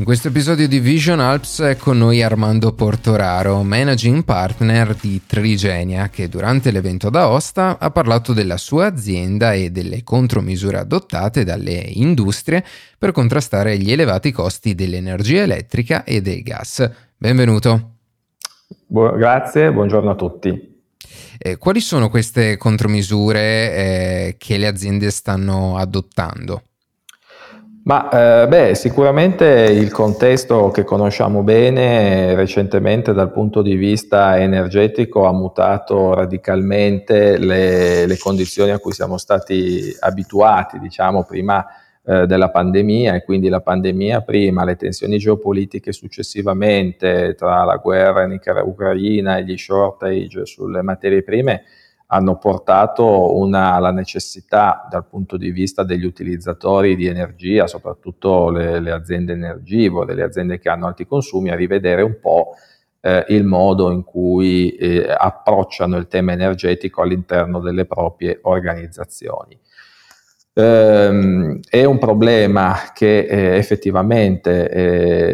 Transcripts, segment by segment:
In questo episodio di Vision Alps è con noi Armando Portoraro, managing partner di Trigenia, che durante l'evento d'Aosta ha parlato della sua azienda e delle contromisure adottate dalle industrie per contrastare gli elevati costi dell'energia elettrica e del gas. Benvenuto. Bu- grazie, buongiorno a tutti. Eh, quali sono queste contromisure eh, che le aziende stanno adottando? Ma eh, beh, sicuramente il contesto che conosciamo bene recentemente dal punto di vista energetico ha mutato radicalmente le, le condizioni a cui siamo stati abituati, diciamo, prima eh, della pandemia e quindi la pandemia prima, le tensioni geopolitiche successivamente tra la guerra in Ucraina e gli shortage sulle materie prime hanno portato una, alla necessità dal punto di vista degli utilizzatori di energia, soprattutto le, le aziende energivore, le aziende che hanno alti consumi, a rivedere un po' eh, il modo in cui eh, approcciano il tema energetico all'interno delle proprie organizzazioni. Ehm, è un problema che eh, effettivamente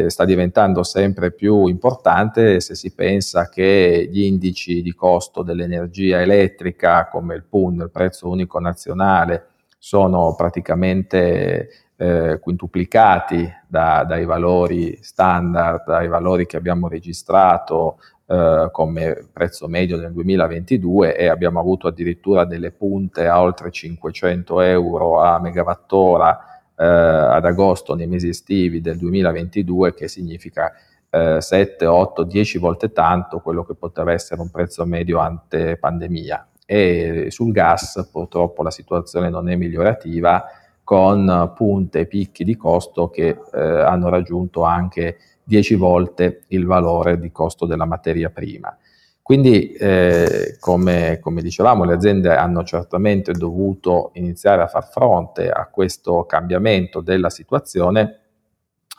eh, sta diventando sempre più importante se si pensa che gli indici di costo dell'energia elettrica come il PUN, il prezzo unico nazionale, sono praticamente eh, quintuplicati da, dai valori standard, dai valori che abbiamo registrato eh, come prezzo medio nel 2022 e abbiamo avuto addirittura delle punte a oltre 500 euro a megawattora eh, ad agosto nei mesi estivi del 2022 che significa eh, 7, 8, 10 volte tanto quello che poteva essere un prezzo medio ante pandemia. E sul gas purtroppo la situazione non è migliorativa con punte e picchi di costo che eh, hanno raggiunto anche 10 volte il valore di costo della materia prima. Quindi, eh, come, come, dicevamo, le aziende hanno certamente dovuto iniziare a far fronte a questo cambiamento della situazione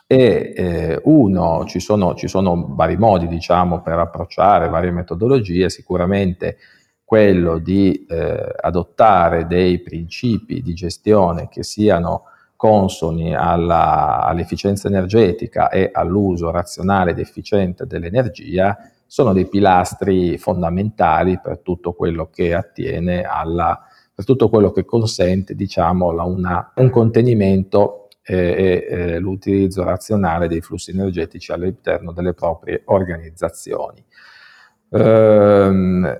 e eh, uno, ci sono, ci sono, vari modi diciamo, per approcciare, varie metodologie, sicuramente quello di eh, adottare dei principi di gestione che siano consoni alla, all'efficienza energetica e all'uso razionale ed efficiente dell'energia sono dei pilastri fondamentali per tutto quello che attiene alla, per tutto quello che consente, diciamo, una, un contenimento e, e, e l'utilizzo razionale dei flussi energetici all'interno delle proprie organizzazioni. Uh,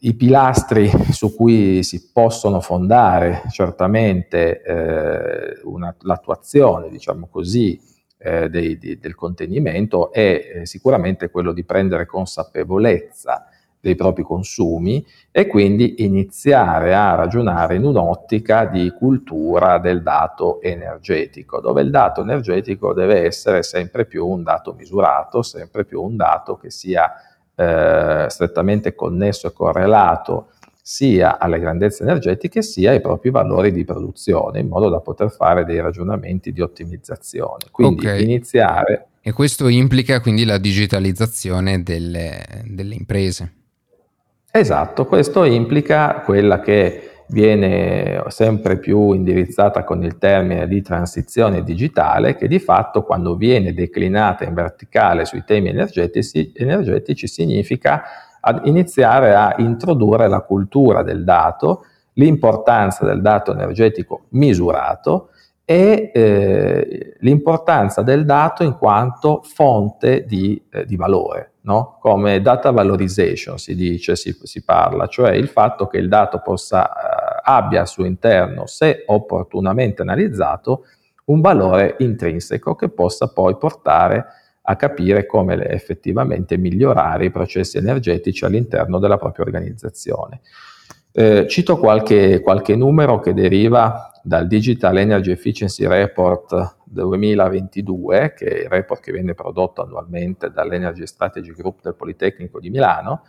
I pilastri su cui si possono fondare certamente eh, una, l'attuazione, diciamo così, eh, dei, di, del contenimento è eh, sicuramente quello di prendere consapevolezza dei propri consumi e quindi iniziare a ragionare in un'ottica di cultura del dato energetico, dove il dato energetico deve essere sempre più un dato misurato, sempre più un dato che sia eh, strettamente connesso e correlato sia alle grandezze energetiche sia ai propri valori di produzione, in modo da poter fare dei ragionamenti di ottimizzazione. Quindi okay. iniziare. E questo implica quindi la digitalizzazione delle, delle imprese. Esatto, questo implica quella che viene sempre più indirizzata con il termine di transizione digitale che di fatto quando viene declinata in verticale sui temi energetici, energetici significa iniziare a introdurre la cultura del dato, l'importanza del dato energetico misurato e eh, l'importanza del dato in quanto fonte di, eh, di valore, no? come data valorization si dice, si, si, parla, cioè il fatto che il dato possa, eh, abbia al suo interno, se opportunamente analizzato, un valore intrinseco che possa poi portare a capire come effettivamente migliorare i processi energetici all'interno della propria organizzazione. Eh, cito qualche, qualche numero che deriva dal Digital Energy Efficiency Report 2022, che è il report che viene prodotto annualmente dall'Energy Strategy Group del Politecnico di Milano,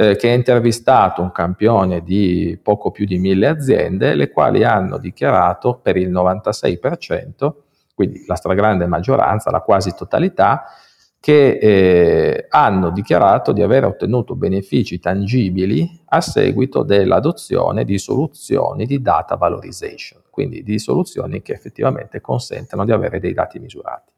eh, che ha intervistato un campione di poco più di mille aziende, le quali hanno dichiarato per il 96%, quindi la stragrande maggioranza, la quasi totalità, che eh, hanno dichiarato di aver ottenuto benefici tangibili a seguito dell'adozione di soluzioni di data valorization, quindi di soluzioni che effettivamente consentono di avere dei dati misurati.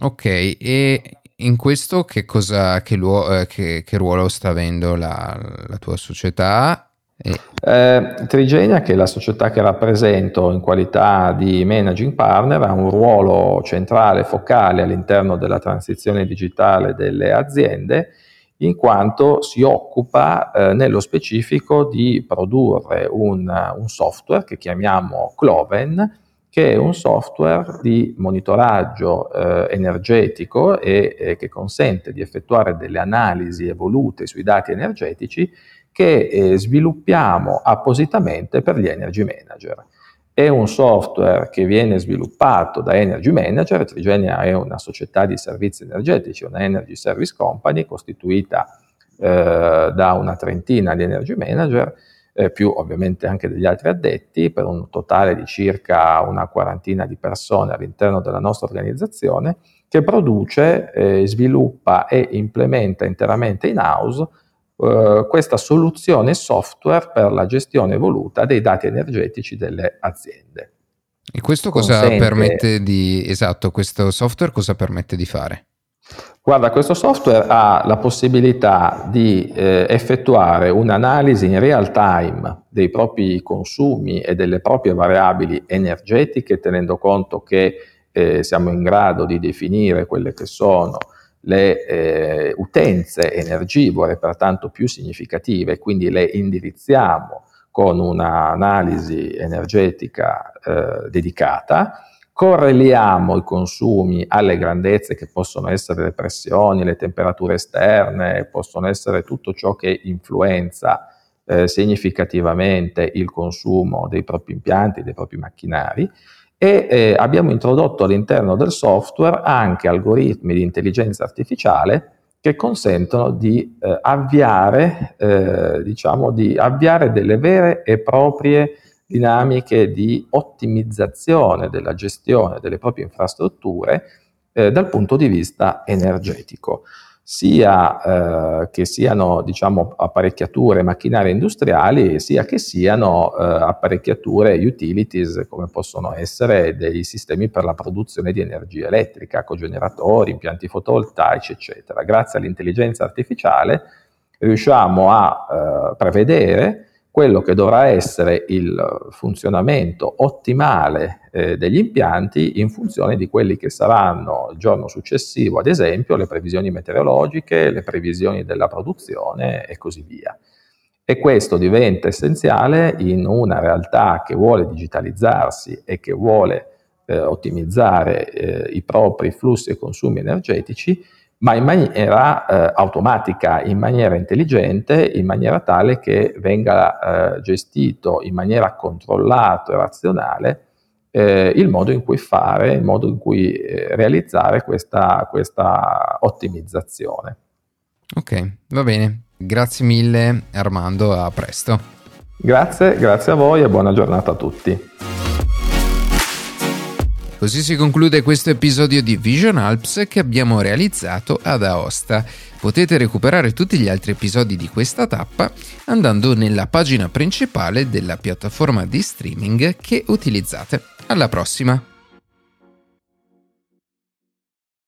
Ok, e in questo che, cosa, che, eh, che, che ruolo sta avendo la, la tua società? E... Eh, Trigenia, che è la società che rappresento in qualità di managing partner, ha un ruolo centrale, focale all'interno della transizione digitale delle aziende, in quanto si occupa eh, nello specifico di produrre un, un software che chiamiamo Cloven, che è un software di monitoraggio eh, energetico e eh, che consente di effettuare delle analisi evolute sui dati energetici che eh, sviluppiamo appositamente per gli energy manager. È un software che viene sviluppato da Energy Manager, Trigenia è una società di servizi energetici, una Energy Service Company costituita eh, da una trentina di Energy Manager eh, più ovviamente anche degli altri addetti, per un totale di circa una quarantina di persone all'interno della nostra organizzazione, che produce, eh, sviluppa e implementa interamente in house eh, questa soluzione software per la gestione evoluta dei dati energetici delle aziende. E questo cosa Consente... permette di... Esatto, questo software cosa permette di fare? Guarda, questo software ha la possibilità di eh, effettuare un'analisi in real time dei propri consumi e delle proprie variabili energetiche, tenendo conto che eh, siamo in grado di definire quelle che sono le eh, utenze energivore, pertanto più significative, quindi le indirizziamo con un'analisi energetica eh, dedicata correliamo i consumi alle grandezze che possono essere le pressioni, le temperature esterne, possono essere tutto ciò che influenza eh, significativamente il consumo dei propri impianti, dei propri macchinari. E eh, abbiamo introdotto all'interno del software anche algoritmi di intelligenza artificiale che consentono di eh, avviare, eh, diciamo, di avviare delle vere e proprie dinamiche di ottimizzazione della gestione delle proprie infrastrutture eh, dal punto di vista energetico, sia eh, che siano diciamo, apparecchiature macchinarie industriali, sia che siano eh, apparecchiature utilities come possono essere dei sistemi per la produzione di energia elettrica, cogeneratori, impianti fotovoltaici, eccetera. Grazie all'intelligenza artificiale riusciamo a eh, prevedere quello che dovrà essere il funzionamento ottimale eh, degli impianti in funzione di quelli che saranno il giorno successivo, ad esempio, le previsioni meteorologiche, le previsioni della produzione e così via. E questo diventa essenziale in una realtà che vuole digitalizzarsi e che vuole eh, ottimizzare eh, i propri flussi e consumi energetici ma in maniera eh, automatica, in maniera intelligente, in maniera tale che venga eh, gestito in maniera controllata e razionale eh, il modo in cui fare, il modo in cui eh, realizzare questa, questa ottimizzazione. Ok, va bene. Grazie mille Armando, a presto. Grazie, grazie a voi e buona giornata a tutti. Così si conclude questo episodio di Vision Alps che abbiamo realizzato ad Aosta. Potete recuperare tutti gli altri episodi di questa tappa andando nella pagina principale della piattaforma di streaming che utilizzate. Alla prossima!